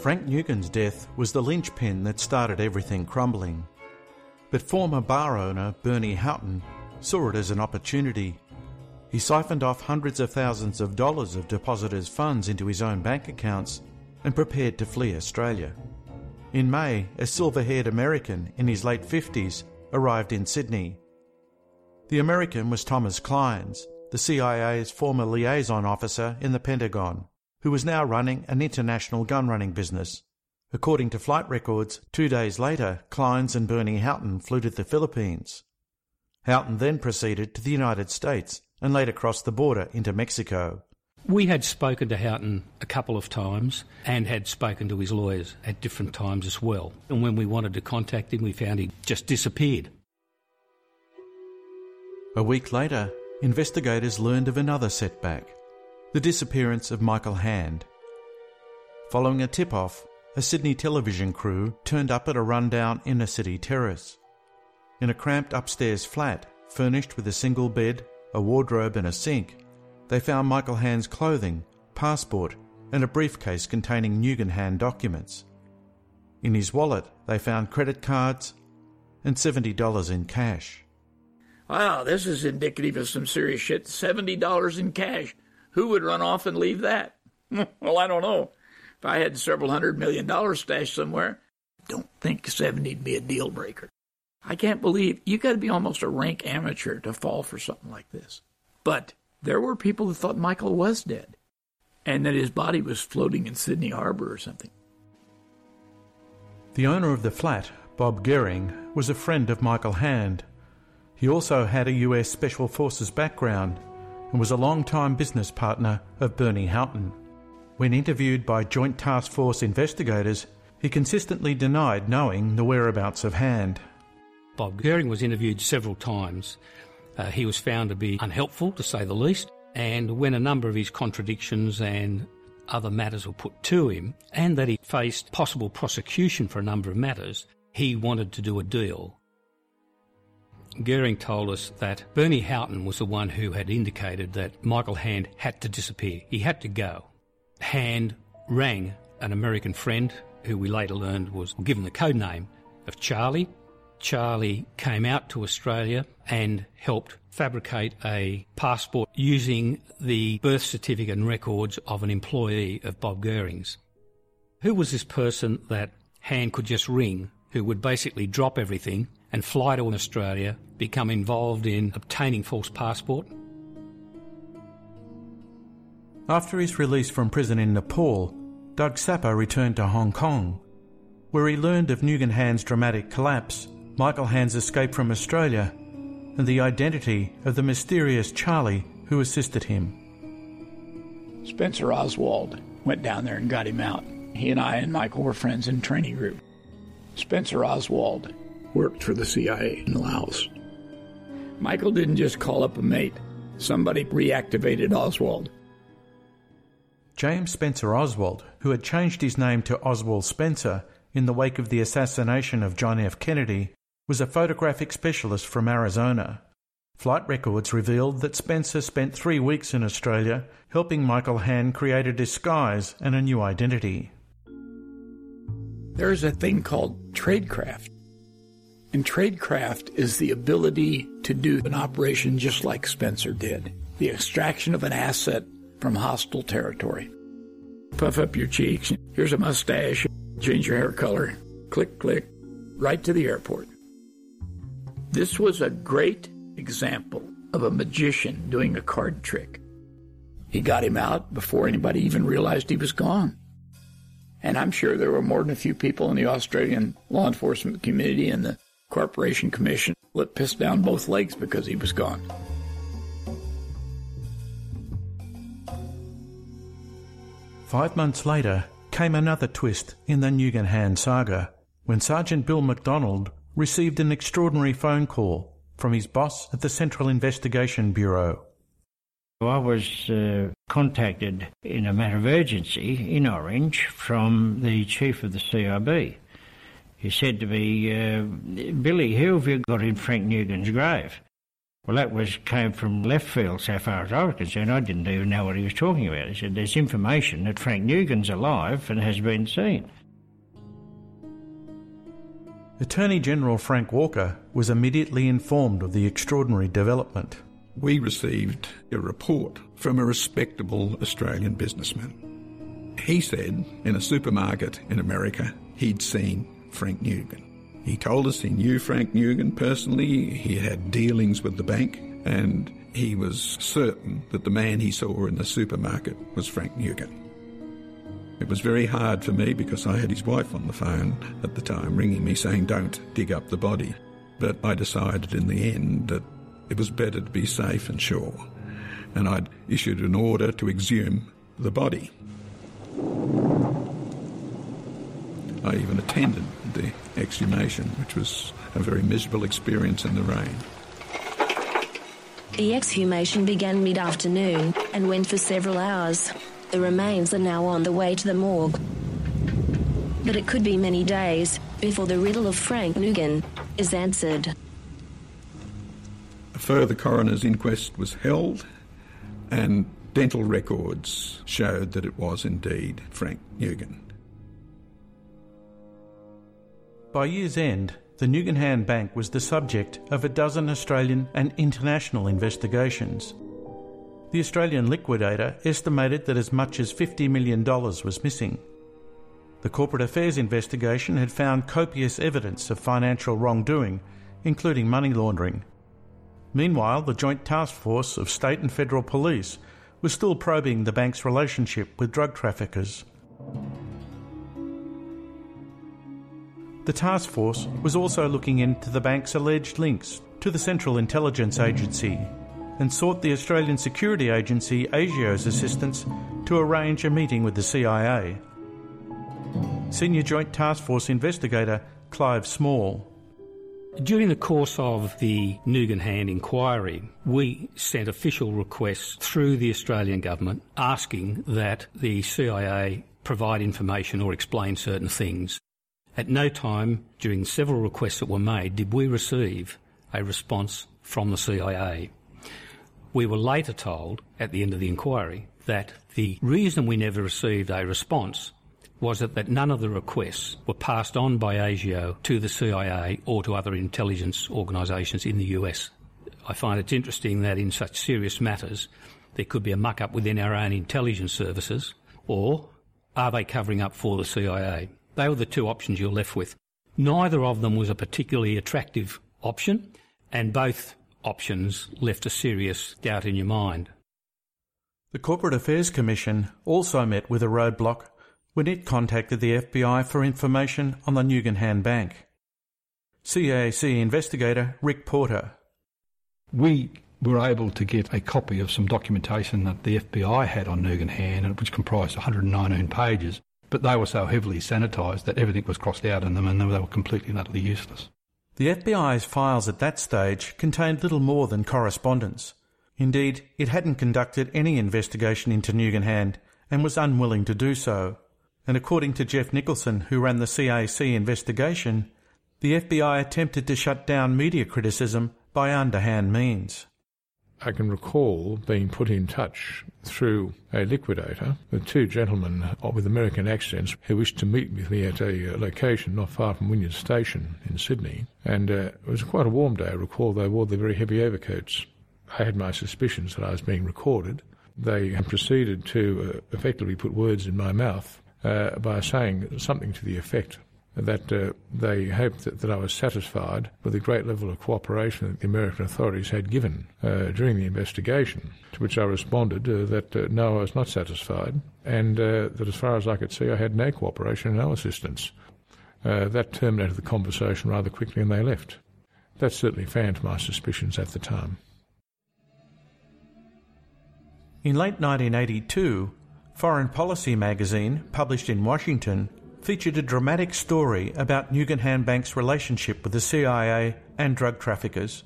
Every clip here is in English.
Frank Nugan's death was the linchpin that started everything crumbling. But former bar owner Bernie Houghton saw it as an opportunity. He siphoned off hundreds of thousands of dollars of depositors' funds into his own bank accounts and prepared to flee Australia. In May, a silver haired American in his late 50s arrived in Sydney. The American was Thomas Clines, the CIA's former liaison officer in the Pentagon, who was now running an international gun running business. According to flight records, two days later, Clines and Bernie Houghton flew to the Philippines. Houghton then proceeded to the United States and later crossed the border into Mexico. We had spoken to Houghton a couple of times and had spoken to his lawyers at different times as well. And when we wanted to contact him, we found he just disappeared. A week later, investigators learned of another setback the disappearance of Michael Hand. Following a tip off, a Sydney television crew turned up at a rundown inner city terrace. In a cramped upstairs flat, furnished with a single bed, a wardrobe, and a sink, they found Michael Hand's clothing, passport, and a briefcase containing Nugan Hand documents. In his wallet, they found credit cards and $70 in cash. Wow, this is indicative of some serious shit. $70 in cash. Who would run off and leave that? Well, I don't know. If I had several hundred million dollars stashed somewhere, don't think 70'd be a deal breaker. I can't believe you got to be almost a rank amateur to fall for something like this. But there were people who thought Michael was dead and that his body was floating in Sydney Harbor or something. The owner of the flat, Bob Gehring, was a friend of Michael Hand. He also had a US Special Forces background and was a long-time business partner of Bernie Houghton. When interviewed by Joint Task Force investigators, he consistently denied knowing the whereabouts of Hand. Bob Gehring was interviewed several times. Uh, he was found to be unhelpful, to say the least, and when a number of his contradictions and other matters were put to him, and that he faced possible prosecution for a number of matters, he wanted to do a deal. Gehring told us that Bernie Houghton was the one who had indicated that Michael Hand had to disappear. He had to go. Hand rang an American friend who we later learned was given the code name of Charlie. Charlie came out to Australia and helped fabricate a passport using the birth certificate and records of an employee of Bob Gehring's. Who was this person that Hand could just ring, who would basically drop everything and fly to Australia, become involved in obtaining false passport? After his release from prison in Nepal, Doug Sapper returned to Hong Kong, where he learned of Nugan Hand's dramatic collapse, Michael Hand's escape from Australia, and the identity of the mysterious Charlie who assisted him. Spencer Oswald went down there and got him out. He and I and Michael were friends in training group. Spencer Oswald worked for the CIA in Laos. Michael didn't just call up a mate. Somebody reactivated Oswald. James Spencer Oswald, who had changed his name to Oswald Spencer in the wake of the assassination of John F. Kennedy, was a photographic specialist from Arizona. Flight records revealed that Spencer spent three weeks in Australia helping Michael Hand create a disguise and a new identity. There's a thing called tradecraft. And tradecraft is the ability to do an operation just like Spencer did the extraction of an asset from hostile territory. Puff up your cheeks. Here's a mustache. Change your hair color. Click, click. Right to the airport. This was a great example of a magician doing a card trick. He got him out before anybody even realized he was gone. And I'm sure there were more than a few people in the Australian law enforcement community and the Corporation Commission that pissed down both legs because he was gone. Five months later came another twist in the Nugan Hand saga when Sergeant Bill MacDonald received an extraordinary phone call from his boss at the Central Investigation Bureau. I was uh, contacted in a matter of urgency in Orange from the chief of the CIB. He said to me, uh, Billy, who have you got in Frank Nugan's grave? Well, that was came from left field so far as I was concerned. I didn't even know what he was talking about. He said, There's information that Frank Nugan's alive and has been seen. Attorney General Frank Walker was immediately informed of the extraordinary development. We received a report from a respectable Australian businessman. He said in a supermarket in America he'd seen Frank Nugan. He told us he knew Frank Nugan personally, he had dealings with the bank, and he was certain that the man he saw in the supermarket was Frank Nugan. It was very hard for me because I had his wife on the phone at the time ringing me saying, Don't dig up the body. But I decided in the end that it was better to be safe and sure. And I'd issued an order to exhume the body. I even attended the exhumation, which was a very miserable experience in the rain. The exhumation began mid afternoon and went for several hours. The remains are now on the way to the morgue. But it could be many days before the riddle of Frank Nugan is answered. A further coroner's inquest was held, and dental records showed that it was indeed Frank Nugan. By year's end, the Nugan Hand Bank was the subject of a dozen Australian and international investigations. The Australian liquidator estimated that as much as $50 million was missing. The Corporate Affairs investigation had found copious evidence of financial wrongdoing, including money laundering. Meanwhile, the Joint Task Force of State and Federal Police was still probing the bank's relationship with drug traffickers. The task force was also looking into the bank's alleged links to the Central Intelligence Agency and sought the Australian security agency ASIO's assistance to arrange a meeting with the CIA. Senior Joint Task Force investigator Clive Small. During the course of the Nugan Hand inquiry, we sent official requests through the Australian government asking that the CIA provide information or explain certain things. At no time during several requests that were made did we receive a response from the CIA. We were later told at the end of the inquiry that the reason we never received a response was that, that none of the requests were passed on by ASIO to the CIA or to other intelligence organisations in the US. I find it interesting that in such serious matters there could be a muck up within our own intelligence services, or are they covering up for the CIA? They were the two options you're left with. Neither of them was a particularly attractive option, and both options left a serious doubt in your mind. The Corporate Affairs Commission also met with a roadblock when it contacted the FBI for information on the Nugan Hand Bank. CAC investigator Rick Porter. We were able to get a copy of some documentation that the FBI had on Nugan Hand, which comprised 119 pages, but they were so heavily sanitised that everything was crossed out in them and they were completely and utterly useless. The FBI's files at that stage contained little more than correspondence. Indeed, it hadn't conducted any investigation into Nugan Hand and was unwilling to do so. And according to Jeff Nicholson, who ran the CAC investigation, the FBI attempted to shut down media criticism by underhand means. I can recall being put in touch through a liquidator with two gentlemen with American accents who wished to meet with me at a uh, location not far from Wynyard Station in Sydney. And uh, it was quite a warm day, I recall. They wore their very heavy overcoats. I had my suspicions that I was being recorded. They proceeded to uh, effectively put words in my mouth uh, by saying something to the effect that uh, they hoped that, that, I was satisfied with the great level of cooperation that the American authorities had given uh, during the investigation. To which I responded uh, that uh, no, I was not satisfied, and uh, that as far as I could see, I had no cooperation and no assistance. Uh, that terminated the conversation rather quickly, and they left. That certainly fanned my suspicions at the time. In late 1982, Foreign Policy magazine, published in Washington, featured a dramatic story about Nugan Bank's relationship with the CIA and drug traffickers.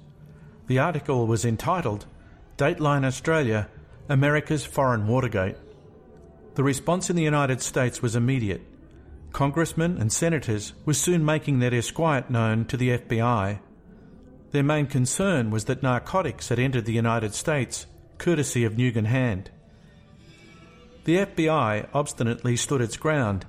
The article was entitled Dateline Australia America's Foreign Watergate. The response in the United States was immediate. Congressmen and senators were soon making their disquiet known to the FBI. Their main concern was that narcotics had entered the United States courtesy of Nugan Hand. The FBI obstinately stood its ground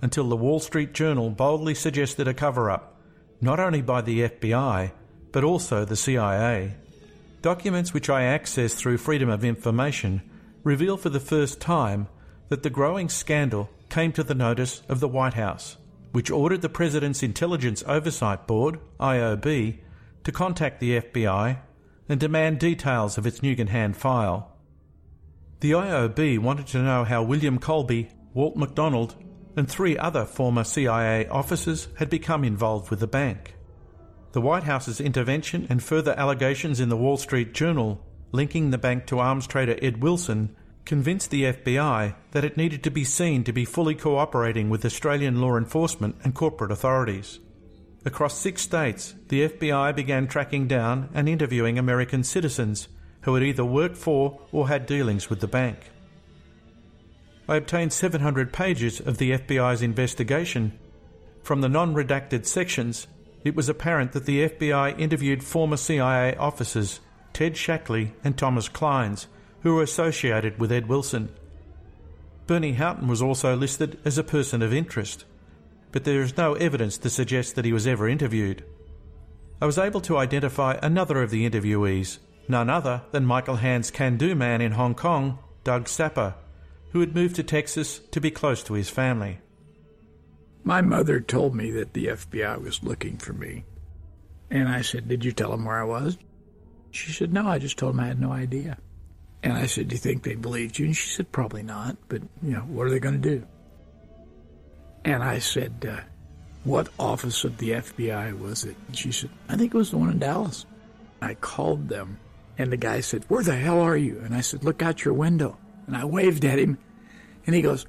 until the Wall Street Journal boldly suggested a cover up, not only by the FBI, but also the CIA. Documents which I accessed through Freedom of Information reveal for the first time that the growing scandal came to the notice of the White House, which ordered the President's Intelligence Oversight Board, IOB, to contact the FBI and demand details of its Nugan file. The IOB wanted to know how William Colby, Walt McDonald, and three other former CIA officers had become involved with the bank. The White House's intervention and further allegations in the Wall Street Journal linking the bank to arms trader Ed Wilson convinced the FBI that it needed to be seen to be fully cooperating with Australian law enforcement and corporate authorities. Across six states, the FBI began tracking down and interviewing American citizens who had either worked for or had dealings with the bank. I obtained 700 pages of the FBI's investigation. From the non redacted sections, it was apparent that the FBI interviewed former CIA officers Ted Shackley and Thomas Clines, who were associated with Ed Wilson. Bernie Houghton was also listed as a person of interest, but there is no evidence to suggest that he was ever interviewed. I was able to identify another of the interviewees, none other than Michael Hand's can do man in Hong Kong, Doug Sapper who had moved to Texas to be close to his family. My mother told me that the FBI was looking for me. And I said, Did you tell them where I was? She said, No, I just told them I had no idea. And I said, Do you think they believed you? And she said, Probably not, but, you know, what are they going to do? And I said, uh, What office of the FBI was it? And she said, I think it was the one in Dallas. I called them, and the guy said, Where the hell are you? And I said, Look out your window. And I waved at him, and he goes,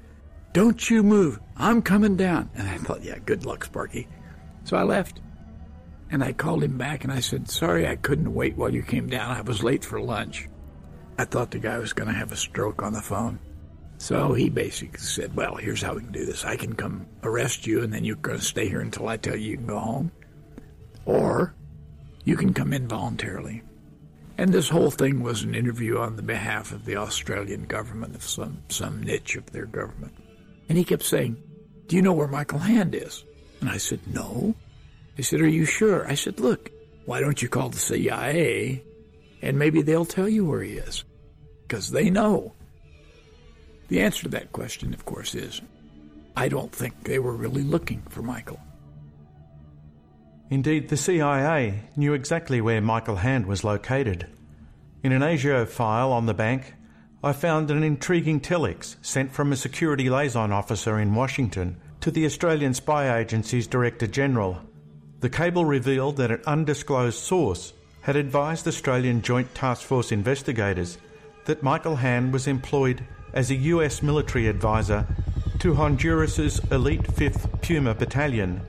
Don't you move. I'm coming down. And I thought, Yeah, good luck, Sparky. So I left. And I called him back and I said, Sorry, I couldn't wait while you came down. I was late for lunch. I thought the guy was going to have a stroke on the phone. So he basically said, Well, here's how we can do this. I can come arrest you, and then you're going to stay here until I tell you you can go home. Or you can come in voluntarily. And this whole thing was an interview on the behalf of the Australian government, of some, some niche of their government. And he kept saying, Do you know where Michael Hand is? And I said, No. He said, Are you sure? I said, Look, why don't you call the CIA and maybe they'll tell you where he is? Because they know. The answer to that question, of course, is I don't think they were really looking for Michael. Indeed, the CIA knew exactly where Michael Hand was located. In an ASIO file on the bank, I found an intriguing telex sent from a security liaison officer in Washington to the Australian Spy Agency's Director General. The cable revealed that an undisclosed source had advised Australian Joint Task Force investigators that Michael Hand was employed as a US military advisor to Honduras's elite 5th Puma Battalion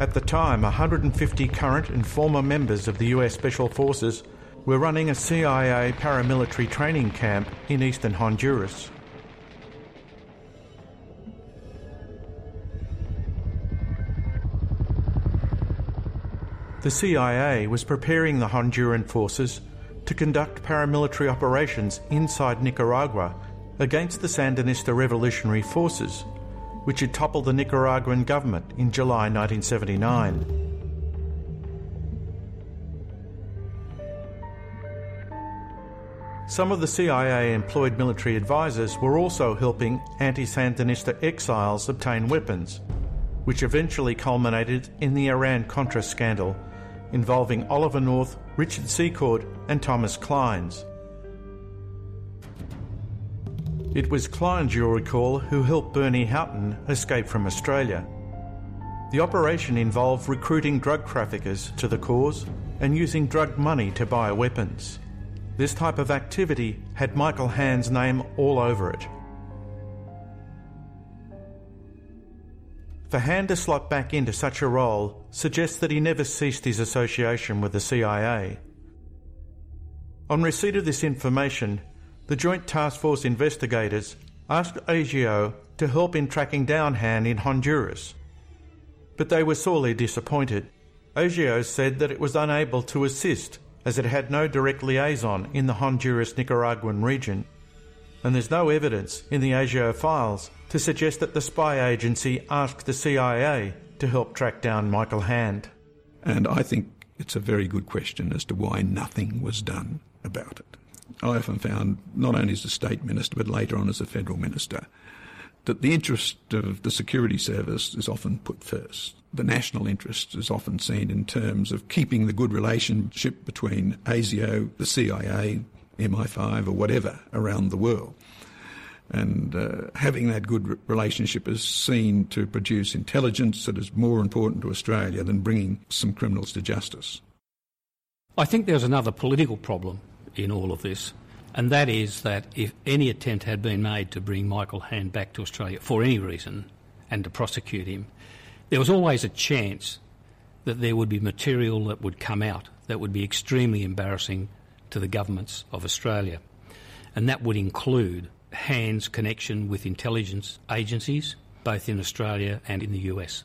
At the time, 150 current and former members of the US Special Forces were running a CIA paramilitary training camp in eastern Honduras. The CIA was preparing the Honduran forces to conduct paramilitary operations inside Nicaragua against the Sandinista revolutionary forces which had toppled the Nicaraguan government in July 1979. Some of the CIA employed military advisors were also helping anti Sandinista exiles obtain weapons, which eventually culminated in the Iran Contra scandal involving Oliver North, Richard Secord, and Thomas Clines. It was Clines, you'll recall, who helped Bernie Houghton escape from Australia. The operation involved recruiting drug traffickers to the cause and using drug money to buy weapons. This type of activity had Michael Hand's name all over it. For Hand to slot back into such a role suggests that he never ceased his association with the CIA. On receipt of this information, the Joint Task Force investigators asked ASIO to help in tracking down Hand in Honduras. But they were sorely disappointed. ASIO said that it was unable to assist as it had no direct liaison in the Honduras Nicaraguan region, and there's no evidence in the ASIO files to suggest that the spy agency asked the CIA to help track down Michael Hand. And I think it's a very good question as to why nothing was done about it. I often found, not only as a state minister, but later on as a federal minister, that the interest of the security service is often put first the national interest is often seen in terms of keeping the good relationship between ASIO, the CIA, MI5, or whatever around the world. And uh, having that good relationship is seen to produce intelligence that is more important to Australia than bringing some criminals to justice. I think there's another political problem in all of this, and that is that if any attempt had been made to bring Michael Hand back to Australia for any reason and to prosecute him, there was always a chance that there would be material that would come out that would be extremely embarrassing to the governments of Australia. And that would include Hand's connection with intelligence agencies, both in Australia and in the US.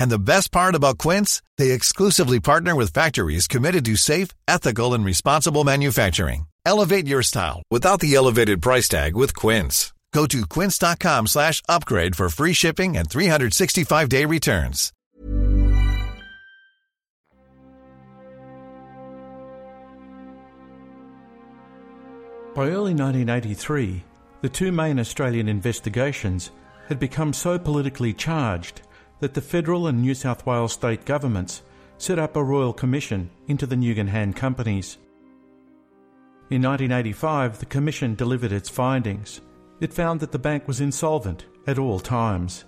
And the best part about Quince, they exclusively partner with factories committed to safe, ethical, and responsible manufacturing. Elevate your style without the elevated price tag with Quince. Go to quince.com slash upgrade for free shipping and 365-day returns. By early 1983, the two main Australian investigations had become so politically charged that the federal and New South Wales state governments set up a royal commission into the Nugan companies. In 1985, the commission delivered its findings. It found that the bank was insolvent at all times.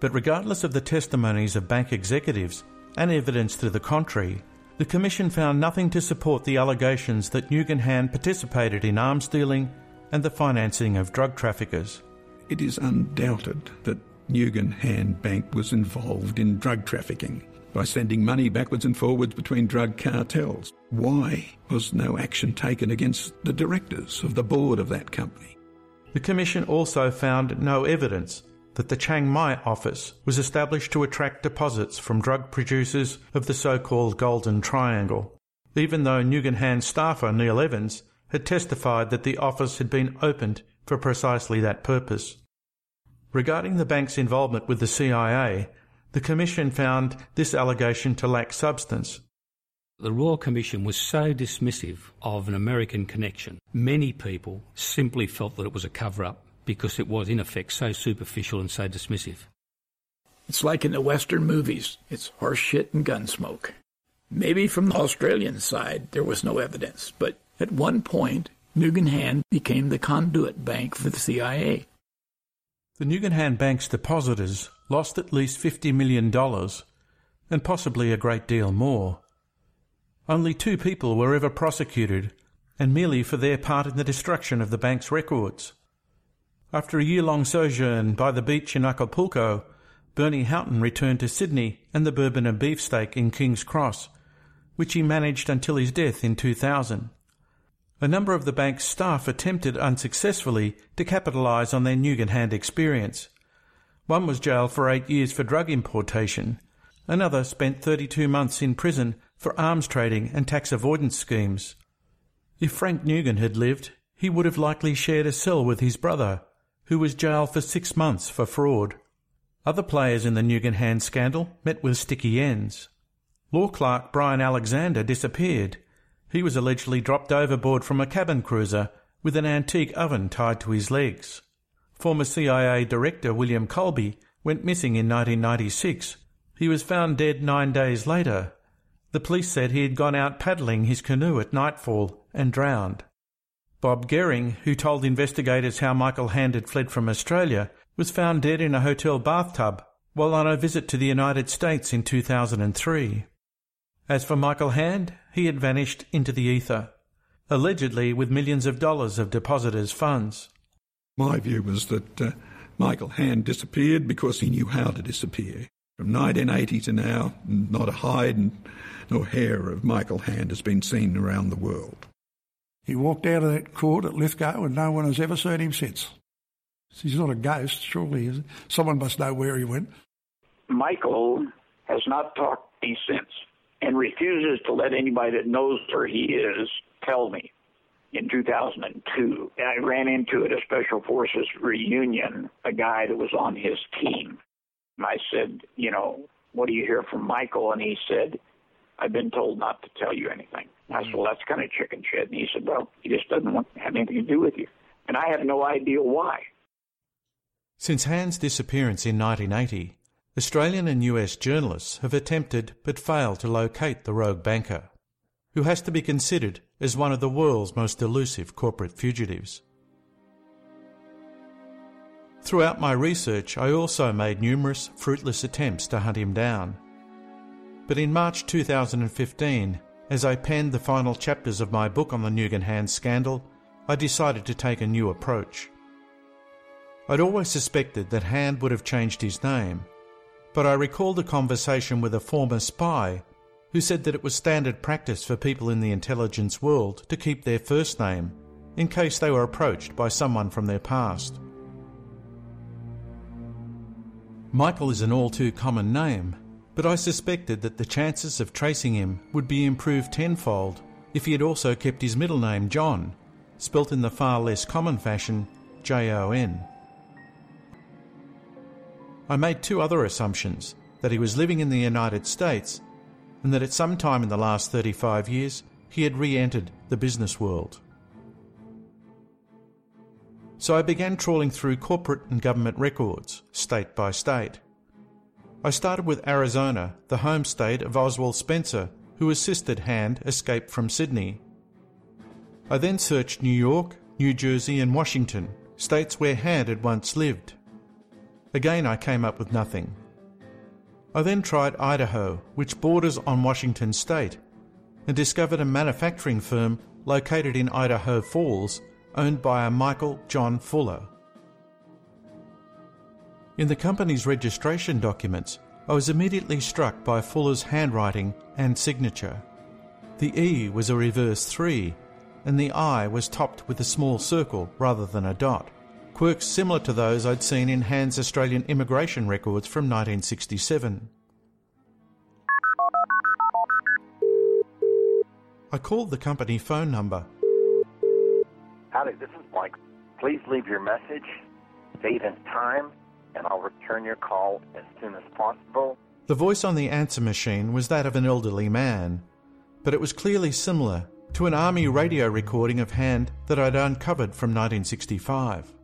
But regardless of the testimonies of bank executives and evidence to the contrary, the Commission found nothing to support the allegations that Nugan Hand participated in arms dealing and the financing of drug traffickers. It is undoubted that Nugan Hand Bank was involved in drug trafficking by sending money backwards and forwards between drug cartels. Why was no action taken against the directors of the board of that company? The Commission also found no evidence that the Chiang Mai office was established to attract deposits from drug producers of the so called Golden Triangle, even though Nugan Hand staffer Neil Evans had testified that the office had been opened for precisely that purpose. Regarding the bank's involvement with the CIA, the Commission found this allegation to lack substance. The Royal Commission was so dismissive of an American connection. Many people simply felt that it was a cover up because it was, in effect, so superficial and so dismissive. It's like in the Western movies. It's horse shit and gun smoke. Maybe from the Australian side there was no evidence, but at one point, Nugan Hand became the conduit bank for the CIA. The Nugan Hand Bank's depositors lost at least $50 million, and possibly a great deal more. Only two people were ever prosecuted, and merely for their part in the destruction of the bank's records. After a year long sojourn by the beach in Acapulco, Bernie Houghton returned to Sydney and the Bourbon and Beefsteak in King's Cross, which he managed until his death in 2000. A number of the bank's staff attempted unsuccessfully to capitalise on their Nugan Hand experience. One was jailed for eight years for drug importation. Another spent 32 months in prison for arms trading and tax avoidance schemes. If Frank Nugan had lived, he would have likely shared a cell with his brother, who was jailed for six months for fraud. Other players in the Nugan Hand scandal met with sticky ends. Law clerk Brian Alexander disappeared. He was allegedly dropped overboard from a cabin cruiser with an antique oven tied to his legs. Former CIA Director William Colby went missing in 1996. He was found dead nine days later. The police said he had gone out paddling his canoe at nightfall and drowned. Bob Gehring, who told investigators how Michael Hand had fled from Australia, was found dead in a hotel bathtub while on a visit to the United States in 2003. As for Michael Hand, he had vanished into the ether, allegedly with millions of dollars of depositors' funds. My view was that uh, Michael Hand disappeared because he knew how to disappear. From 1980 to now, not a hide nor hair of Michael Hand has been seen around the world. He walked out of that court at Lithgow and no one has ever seen him since. He's not a ghost, surely. Someone must know where he went. Michael has not talked to me since and refuses to let anybody that knows where he is tell me. In 2002, I ran into at a Special Forces reunion a guy that was on his team. And I said, you know, what do you hear from Michael? And he said, I've been told not to tell you anything. I said, mm-hmm. well, that's kind of chicken shit. And he said, well, he just doesn't want to have anything to do with you. And I have no idea why. Since Hand's disappearance in 1980, Australian and US journalists have attempted but failed to locate the rogue banker, who has to be considered as one of the world's most elusive corporate fugitives. Throughout my research, I also made numerous fruitless attempts to hunt him down. But in March 2015, as I penned the final chapters of my book on the Nugan Hand scandal, I decided to take a new approach. I'd always suspected that Hand would have changed his name, but I recalled a conversation with a former spy who said that it was standard practice for people in the intelligence world to keep their first name in case they were approached by someone from their past. Michael is an all too common name, but I suspected that the chances of tracing him would be improved tenfold if he had also kept his middle name John, spelt in the far less common fashion J O N. I made two other assumptions that he was living in the United States and that at some time in the last 35 years he had re entered the business world. So I began trawling through corporate and government records, state by state. I started with Arizona, the home state of Oswald Spencer, who assisted Hand escape from Sydney. I then searched New York, New Jersey, and Washington, states where Hand had once lived. Again, I came up with nothing. I then tried Idaho, which borders on Washington state, and discovered a manufacturing firm located in Idaho Falls owned by a Michael John Fuller. In the company's registration documents, I was immediately struck by Fuller's handwriting and signature. The E was a reverse 3, and the I was topped with a small circle rather than a dot quirks similar to those I'd seen in Hand's Australian immigration records from 1967. I called the company phone number. Howdy, this is Mike. Please leave your message, date and time, and I'll return your call as soon as possible. The voice on the answer machine was that of an elderly man, but it was clearly similar to an army radio recording of Hand that I'd uncovered from 1965.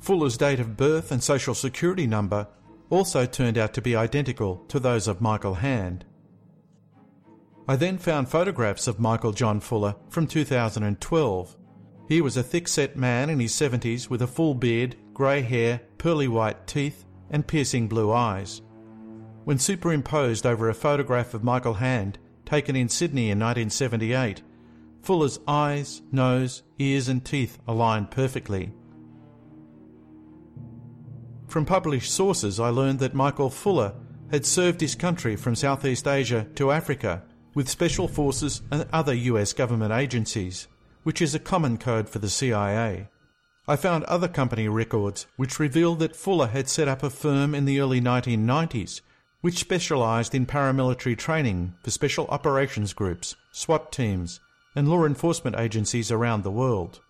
Fuller's date of birth and social security number also turned out to be identical to those of Michael Hand. I then found photographs of Michael John Fuller from 2012. He was a thick set man in his 70s with a full beard, grey hair, pearly white teeth, and piercing blue eyes. When superimposed over a photograph of Michael Hand taken in Sydney in 1978, Fuller's eyes, nose, ears, and teeth aligned perfectly. From published sources, I learned that Michael Fuller had served his country from Southeast Asia to Africa with special forces and other US government agencies, which is a common code for the CIA. I found other company records which revealed that Fuller had set up a firm in the early 1990s which specialised in paramilitary training for special operations groups, SWAT teams, and law enforcement agencies around the world.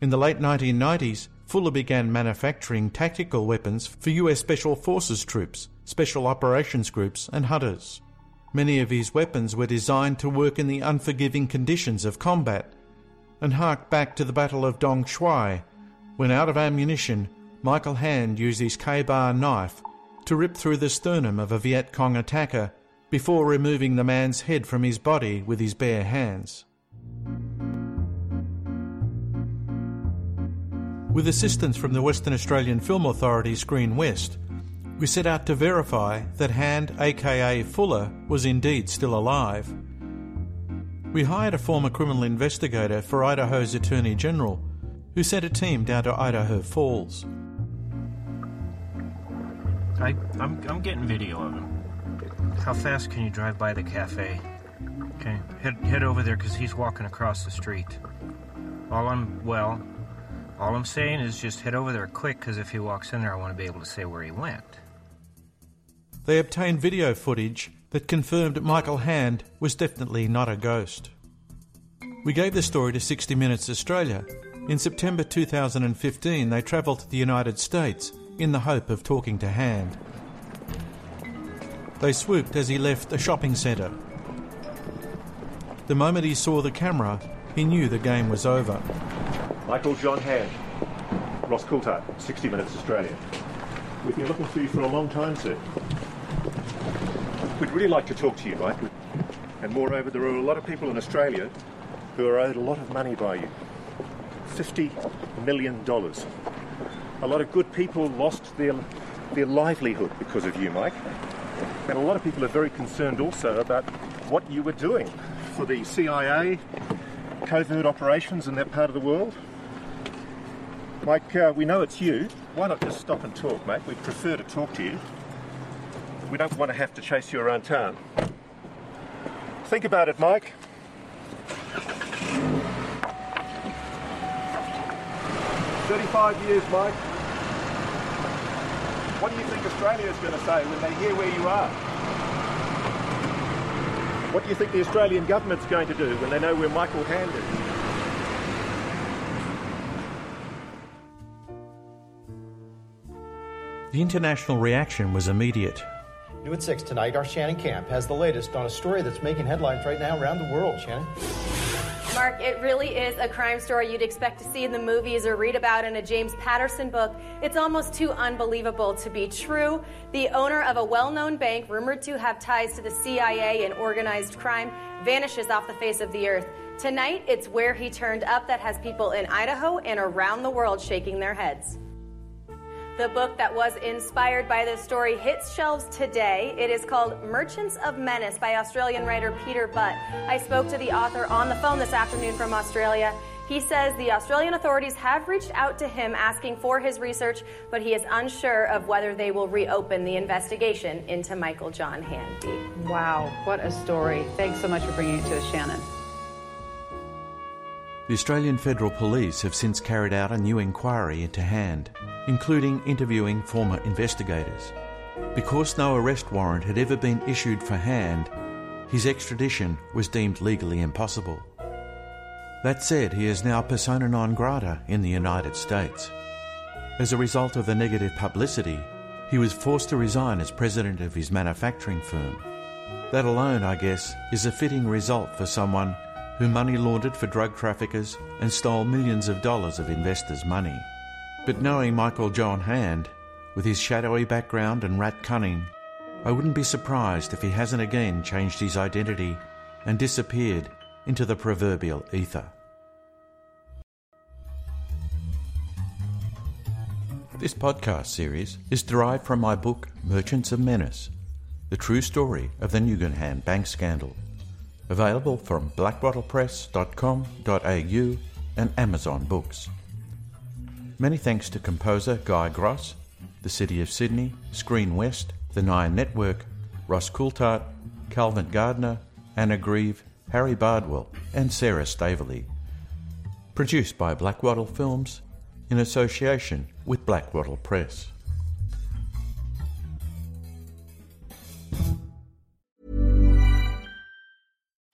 In the late 1990s, Fuller began manufacturing tactical weapons for US Special Forces troops, special operations groups, and hunters. Many of his weapons were designed to work in the unforgiving conditions of combat and hark back to the Battle of Dong Xoai, when out of ammunition, Michael Hand used his Ka-Bar knife to rip through the sternum of a Viet Cong attacker before removing the man's head from his body with his bare hands. With assistance from the Western Australian Film Authority Screen West, we set out to verify that Hand, aka Fuller, was indeed still alive. We hired a former criminal investigator for Idaho's Attorney General, who sent a team down to Idaho Falls. I, I'm, I'm getting video of him. How fast can you drive by the cafe? Okay, head, head over there because he's walking across the street. All I'm, well, all I'm saying is just head over there quick because if he walks in there, I want to be able to say where he went. They obtained video footage that confirmed Michael Hand was definitely not a ghost. We gave the story to 60 Minutes Australia. In September 2015, they travelled to the United States in the hope of talking to Hand. They swooped as he left a shopping centre. The moment he saw the camera, he knew the game was over. Michael John Hand, Ross Coulthart, 60 Minutes Australia. We've been looking for you for a long time, sir. We'd really like to talk to you, Mike. And moreover, there are a lot of people in Australia who are owed a lot of money by you. $50 million. A lot of good people lost their, their livelihood because of you, Mike. And a lot of people are very concerned also about what you were doing for the CIA, covert operations in that part of the world. Mike, uh, we know it's you. Why not just stop and talk, mate? We'd prefer to talk to you. We don't want to have to chase you around town. Think about it, Mike. Thirty-five years, Mike. What do you think Australia is going to say when they hear where you are? What do you think the Australian government's going to do when they know where Michael Hand is? The international reaction was immediate. New at 6 tonight, our Shannon Camp has the latest on a story that's making headlines right now around the world. Shannon? Mark, it really is a crime story you'd expect to see in the movies or read about in a James Patterson book. It's almost too unbelievable to be true. The owner of a well known bank, rumored to have ties to the CIA and organized crime, vanishes off the face of the earth. Tonight, it's where he turned up that has people in Idaho and around the world shaking their heads. The book that was inspired by this story hits shelves today. It is called Merchants of Menace by Australian writer Peter Butt. I spoke to the author on the phone this afternoon from Australia. He says the Australian authorities have reached out to him asking for his research, but he is unsure of whether they will reopen the investigation into Michael John Handy. Wow, what a story. Thanks so much for bringing it to us, Shannon. The Australian Federal Police have since carried out a new inquiry into Hand, including interviewing former investigators. Because no arrest warrant had ever been issued for Hand, his extradition was deemed legally impossible. That said, he is now persona non grata in the United States. As a result of the negative publicity, he was forced to resign as president of his manufacturing firm. That alone, I guess, is a fitting result for someone who money laundered for drug traffickers and stole millions of dollars of investors' money. But knowing Michael John Hand, With his shadowy background and rat cunning, I wouldn't be surprised if he hasn't again changed his identity and disappeared into the proverbial ether. This podcast series is derived from my book Merchants of Menace, the true story of the Nugan bank scandal, available from blackwattlepress.com.au and Amazon Books. Many thanks to composer Guy Gross, the City of Sydney, Screen West, the Nine Network, Ross Coulthart, Calvin Gardner, Anna Grieve, Harry Bardwell, and Sarah Staveley. Produced by Blackwattle Films in association with Blackwattle Press.